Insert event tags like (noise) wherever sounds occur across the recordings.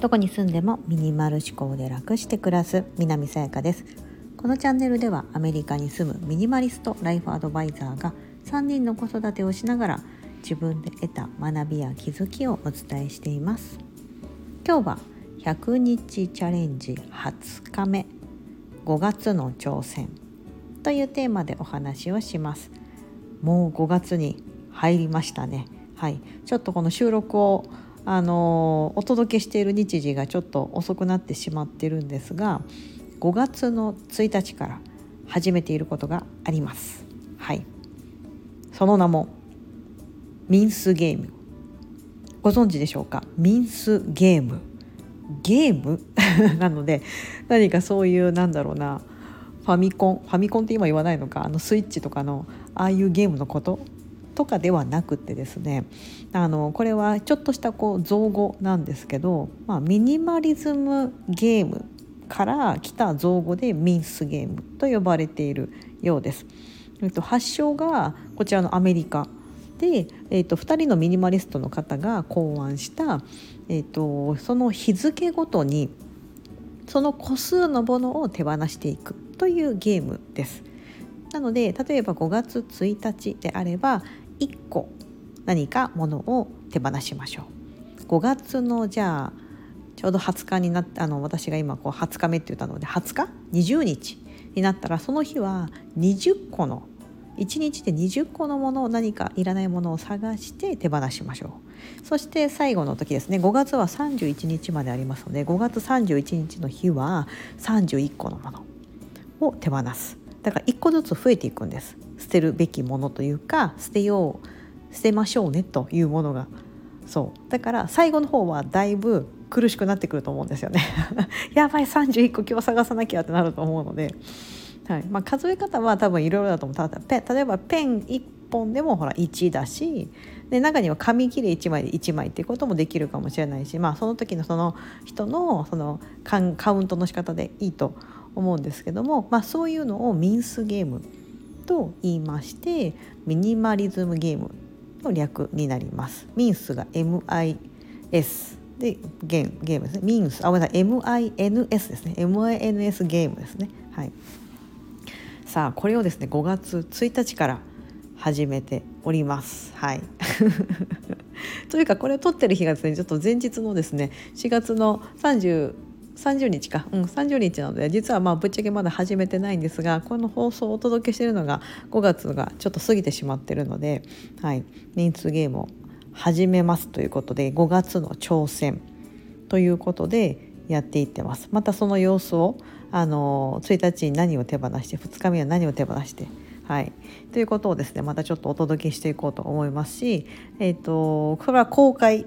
どこに住んでもミニマル思考で楽して暮らす南さやかです。このチャンネルではアメリカに住むミニマリストライフアドバイザーが3人の子育てをしながら自分で得た学びや気づきをお伝えしています。今日は100日チャレンジ20日目。5月の挑戦というテーマでお話をします。もう5月に入りましたね。はい。ちょっとこの収録をあのお届けしている日時がちょっと遅くなってしまってるんですが5月の1日から始めていることがあります。はい。その名もミンスゲーム。ご存知でしょうか？ミンスゲーム。ゲーム？(laughs) なので何かそういうなんだろうな。ファミコン？ファミコンって今言わないのか？あのスイッチとかのああいうゲームのこと？とかではなくてですねあのこれはちょっとしたこう造語なんですけど、まあ、ミニマリズムゲームから来た造語でミンスゲームと呼ばれているようです。えっと発祥がこちらのアメリカで、えーと、2人のミニマリストの方が考案した、えーとその日付ごとにその個数のものを手放していくというゲームです。なので例えば5月1日であれば1個何かものを手放しましょう。5月のじゃあちょうど20日になってあの私が今こう20日目って言ったので20日？20日？になったらその日は20個の1日で20個のものを何かいらないものを探して手放しましょう。そして最後の時ですね。5月は31日までありますので5月31日の日は31個のものを手放す。だから1個ずつ増えていくんです。捨てるべきものというか捨てよう捨てましょうねというものがそう。だから最後の方はだいぶ苦しくなってくると思うんですよね。(laughs) やばい31個今日探さなきゃってなると思うので、はい。まあ、数え方は多分いろいろだと思う。ただ例えばペン1本でもほら1だしで中には紙切れ1枚で1枚っていうこともできるかもしれないし、まあ、その時のその人のそのカウントの仕方でいいと思うんですけども、まあ、そういうのをミンスゲームと言いましてミニマリズムゲームの略になります。ミンスが MIS でゲームゲームですね。ミンスあごめんなさい MINS ですね。MINS ゲームですね。はい。さあこれをですね5月1日から始めております。はい。(laughs) というかこれを撮ってる日がですねちょっと前日のですね4月の30 30日か、うん、30日なので実はまあぶっちゃけまだ始めてないんですがこの放送をお届けしているのが5月がちょっと過ぎてしまってるので、はい、ミンツゲームを始めますということで5月の挑戦ということでやっていってます。またその様子をあの1日に何を手放して2日目は何を手放してはい、ということをですねまたちょっとお届けしていこうと思いますし、えーと、とこれは公開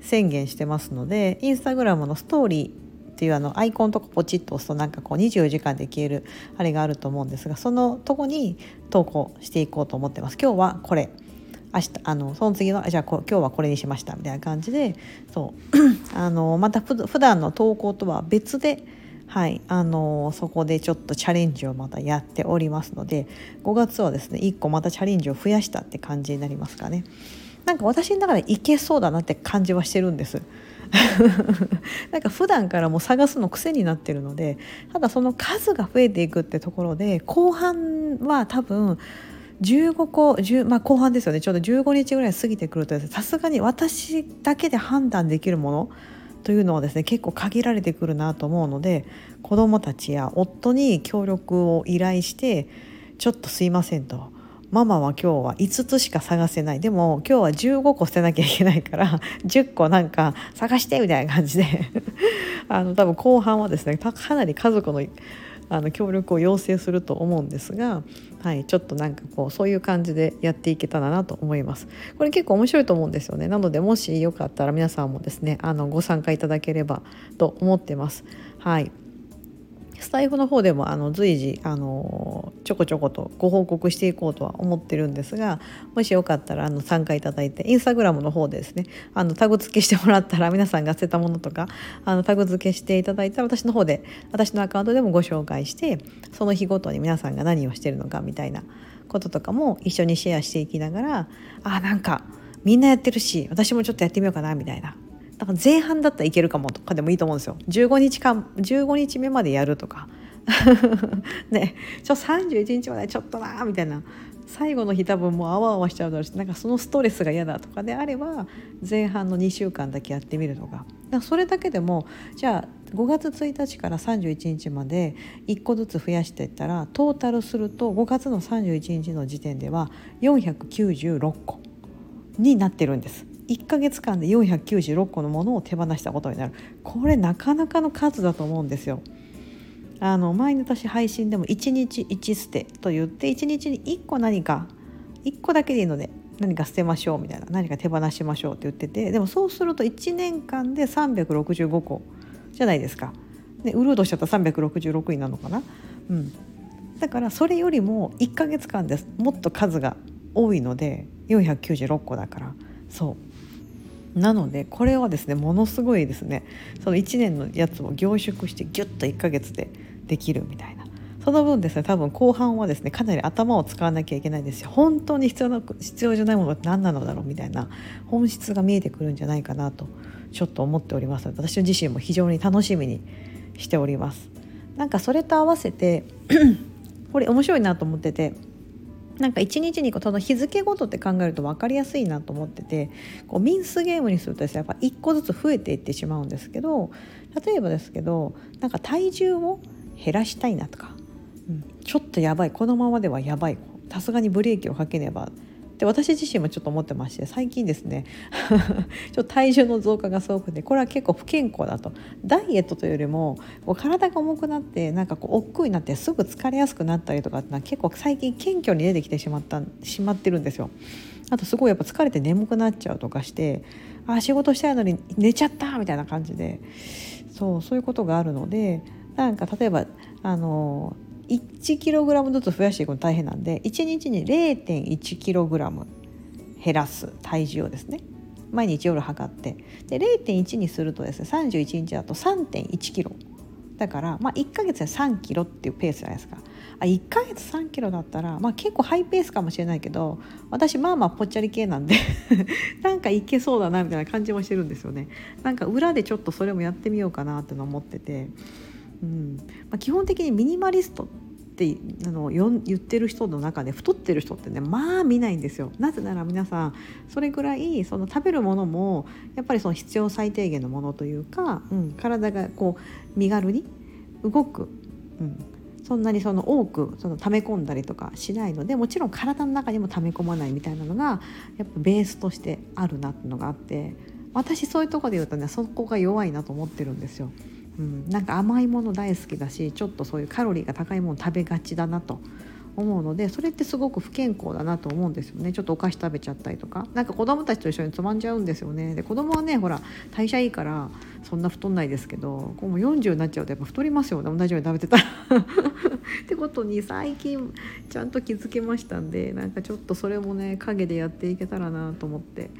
宣言してますのでインスタグラムのストーリーっていうあのアイコンとかポチッと押すとなんかこう24時間で消えるあれがあると思うんですがそのとこに投稿していこうと思ってます。今日はこれ。明日あのその次はじゃあ今日はこれにしました。みたいな感じでそう。(clears throat) あのまた普段の投稿とは別ではい。あのそこでちょっとチャレンジをまたやっておりますので5月はですね1個またチャレンジを増やしたって感じになりますかね。なんか私の中でいけそうだなって感じはしてるんです。(laughs) なんか普段からもう探すの癖になってるのでただその数が増えていくってところで後半は多分15個10、まあ、後半ですよね。ちょうど15日ぐらい過ぎてくるとさすがに私だけで判断できるものというのはですね結構限られてくるなと思うので子どもたちや夫に協力を依頼してちょっとすいませんと。ママは今日は5つしか探せないでも今日は15個捨てなきゃいけないから (laughs) 10個なんか探してみたいな感じで (laughs) あの多分後半はですねかなり家族のあの協力を要請すると思うんですが、はい、ちょっとなんかこうそういう感じでやっていけたらなと思います。これ結構面白いと思うんですよね。なのでもしよかったら皆さんもですねあのご参加いただければと思ってます。はいスタイフの方でもあの随時あのちょこちょことご報告していこうとは思ってるんですがもしよかったらあの参加いただいてインスタグラムの方でですね。あのタグ付けしてもらったら皆さんが捨てたものとかあのタグ付けしていただいたら私の方で私のアカウントでもご紹介してその日ごとに皆さんが何をしてるのかみたいなこととかも一緒にシェアしていきながらあなんかみんなやってるし私もちょっとやってみようかなみたいな。だから前半だったらいけるかもとかでもいいと思うんですよ。15日間15日目までやるとか。(laughs) ね。ちょ31日までちょっとなみたいな。最後の日多分もうあわあわしちゃうだろうしなんかそのストレスが嫌だとかであれば前半の2週間だけやってみるとか。だかそれだけでもじゃあ5月1日から31日まで1個ずつ増やしていったらトータルすると5月の31日の時点では496個になってるんです。1ヶ月間で496個のものを手放したことになる。これなかなかの数だと思うんですよ。あの前に私配信でも1日1捨てと言って1日に1個何か1個だけでいいので何か捨てましょうみたいな何か手放しましょうって言っててでもそうすると1年間で365個じゃないですか。でうるうとしちゃったら366になのかな、うん、だからそれよりも1ヶ月間です。もっと数が多いので496個だから。そう。なのでこれはですねものすごいですね。その1年のやつを凝縮してギュッと1ヶ月でできるみたいな。その分ですね多分後半はですねかなり頭を使わなきゃいけないですし本当に必要な必要じゃないものって何なのだろうみたいな本質が見えてくるんじゃないかなとちょっと思っております。ので私自身も非常に楽しみにしております。なんかそれと合わせて (clears throat) これ面白いなと思っててなんか1日にこうその日付ごとって考えると分かりやすいなと思っててこうミンスゲームにするとですねやっぱ1個ずつ増えていってしまうんですけど例えばですけどなんか体重を減らしたいなとか、うん、ちょっとやばいこのままではやばいさすがにブレーキをかけねばで私自身もちょっと思ってまして最近ですね (laughs) ちょっと体重の増加がすごくてこれは結構不健康だとダイエットというよりもこう体が重くなってなんかこう億劫になってすぐ疲れやすくなったりとかってのは結構最近謙虚に出てきてしまったしまってるんですよ。あとすごいやっぱ疲れて眠くなっちゃうとかしてあ仕事したいのに寝ちゃったみたいな感じでそうそういうことがあるのでなんか例えばあの 1kg ずつ増やしていくの大変なんで1日に 0.1kg 減らす体重をですね。毎日夜測って。で0.1にするとですね31日だと 3.1kg だから、まあ、1ヶ月で3キロっていうペースじゃないですか。あ1ヶ月3キロだったら、まあ、結構ハイペースかもしれないけど私まあまあぽっちゃり系なんで (laughs) なんかいけそうだなみたいな感じもしてるんですよね。なんか裏でちょっとそれもやってみようかなっての思ってて。うん。まあ、基本的にミニマリストってあの言ってる人の中で太ってる人ってねまあ見ないんですよ。なぜなら皆さんそれぐらいその食べるものもやっぱりその必要最低限のものというか、うん、体がこう身軽に動く、うん、そんなにその多くその溜め込んだりとかしないのでもちろん体の中にも溜め込まないみたいなのがやっぱベースとしてあるなっていうのがあって私そういうとこで言うとねそこが弱いなと思ってるんですよ。うん、なんか甘いもの大好きだしちょっとそういうカロリーが高いもの食べがちだなと思うのでそれってすごく不健康だなと思うんですよね。ちょっとお菓子食べちゃったりとか。なんか子供たちと一緒につまんじゃうんですよね。で子供はねほら代謝いいからそんな太んないですけどこうも40になっちゃうとやっぱ太りますよね。同じように食べてたら。ってことに最近ちゃんと気づけましたんでなんかちょっとそれもね陰でやっていけたらなと思って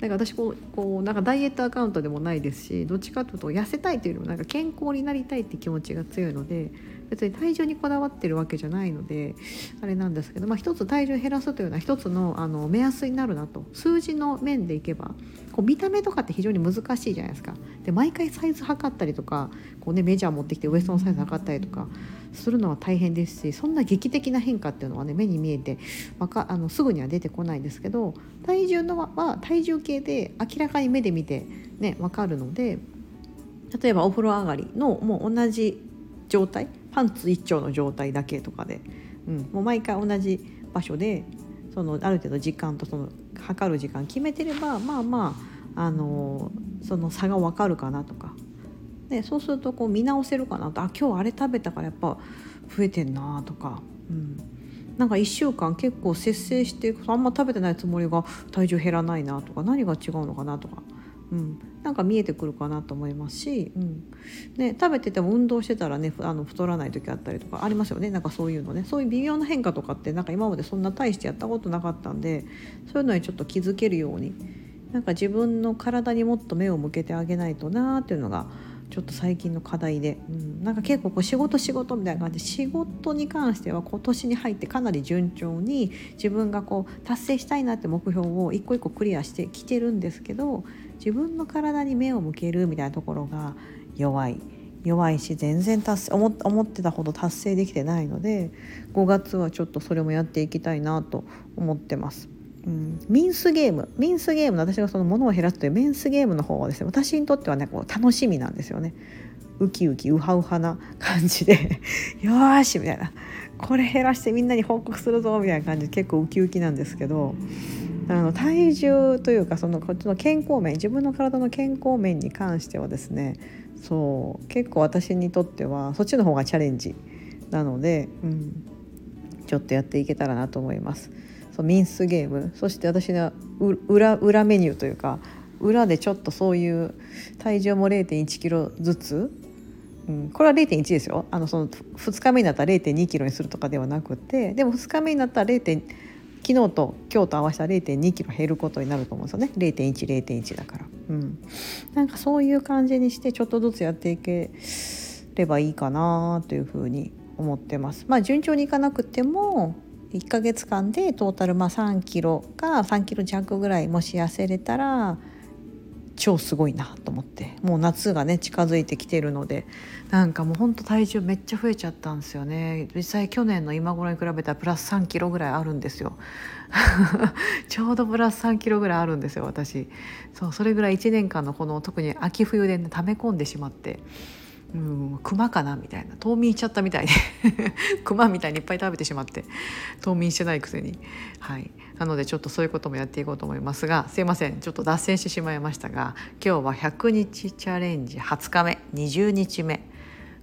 なんか私こうこうなんかダイエットアカウントでもないですしどっちかというと痩せたいというよりもなんか健康になりたいって気持ちが強いので別に体重にこだわってるわけじゃないのであれなんですけど、まあ、一つ体重減らすというのは一つのあの目安になるなと数字の面でいけばこう見た目とかって非常に難しいじゃないですか。で毎回サイズ測ったりとかこう、ね、メジャー持ってきてウエストのサイズ測ったりとかするのは大変ですしそんな劇的な変化っていうのはね目に見えてわかあのすぐには出てこないですけど体重のは体重計で明らかに目で見てね分かるので例えばお風呂上がりのもう同じ状態パンツ一丁の状態だけとかで、うん、もう毎回同じ場所でそのある程度時間とその測る時間決めてればまあまあ、あのその差が分かるかなとかでそうするとこう見直せるかなと。あ今日あれ食べたからやっぱ増えてんなとか、うん、なんか1週間結構節制してあんま食べてないつもりが体重減らないなとか何が違うのかなとか、うん、なんか見えてくるかなと思いますし、うん。ね、食べてても運動してたらねあの太らない時あったりとかありますよね。なんかそういうのね。そういう微妙な変化とかってなんか今までそんな大してやったことなかったんでそういうのにちょっと気づけるようになんか自分の体にもっと目を向けてあげないとなーっていうのがちょっと最近の課題で、うん、なんか結構こう仕事仕事みたいな感じで仕事に関しては今年に入ってかなり順調に自分がこう達成したいなって目標を一個一個クリアしてきてるんですけど自分の体に目を向けるみたいなところが弱い。弱いし全然達成思思ってたほど達成できてないので5月はちょっとそれもやっていきたいなと思ってます。うん、ミンスゲームミンスゲームの私がそのものを減らすというミンスゲームの方はですね私にとってはねこう楽しみなんですよねウキウキウハウハな感じで (laughs) よしみたいなこれ減らしてみんなに報告するぞみたいな感じで結構ウキウキなんですけどあの体重というかそのこっちの健康面自分の体の健康面に関してはですねそう結構私にとってはそっちの方がチャレンジなので、うん、ちょっとやっていけたらなと思います。そうミンスゲーム。そして私の裏裏メニューというか裏でちょっとそういう体重も0 1キロずつ、うん、これは0.1ですよ。あのその2日目になったら0 2キロにするとかではなくてでも2日目になったら0.2昨日と今日と合わせたら0.2キロ減ることになると思うんですよね。0.10.1だから、うん、なんかそういう感じにしてちょっとずつやっていければいいかなというふうに思ってます。まあ順調にいかなくても1ヶ月間でトータルまあ3キロか3キロ弱ぐらいもし痩せれたら超すごいなと思ってもう夏がね近づいてきてるのでなんかもうほんと体重めっちゃ増えちゃったんですよね。実際去年の今頃に比べたらプラス3キロぐらいあるんですよ。(laughs) ちょうどプラス3キロぐらいあるんですよ私。そうそれぐらい1年間のこの特に秋冬でね溜め込んでしまって。うん熊かなみたいな冬眠しちゃったみたいで。(laughs) 熊みたいにいっぱい食べてしまって冬眠してないくせに。はい。なのでちょっとそういうこともやっていこうと思いますがすいません。ちょっと脱線してしまいましたが今日は100日チャレンジ20日目20日目。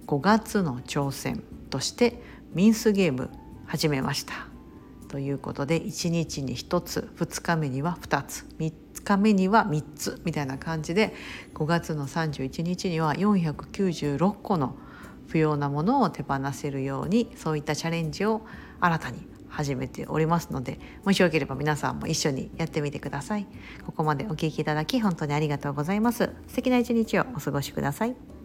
5月の挑戦としてミンスゲーム始めました。ということで1日に1つ2日目には2つ3日目には3つみたいな感じで5月の31日には496個の不要なものを手放せるようにそういったチャレンジを新たに始めておりますのでもしよければ皆さんも一緒にやってみてください。ここまでお聴きいただき本当にありがとうございます。素敵な一日をお過ごしください。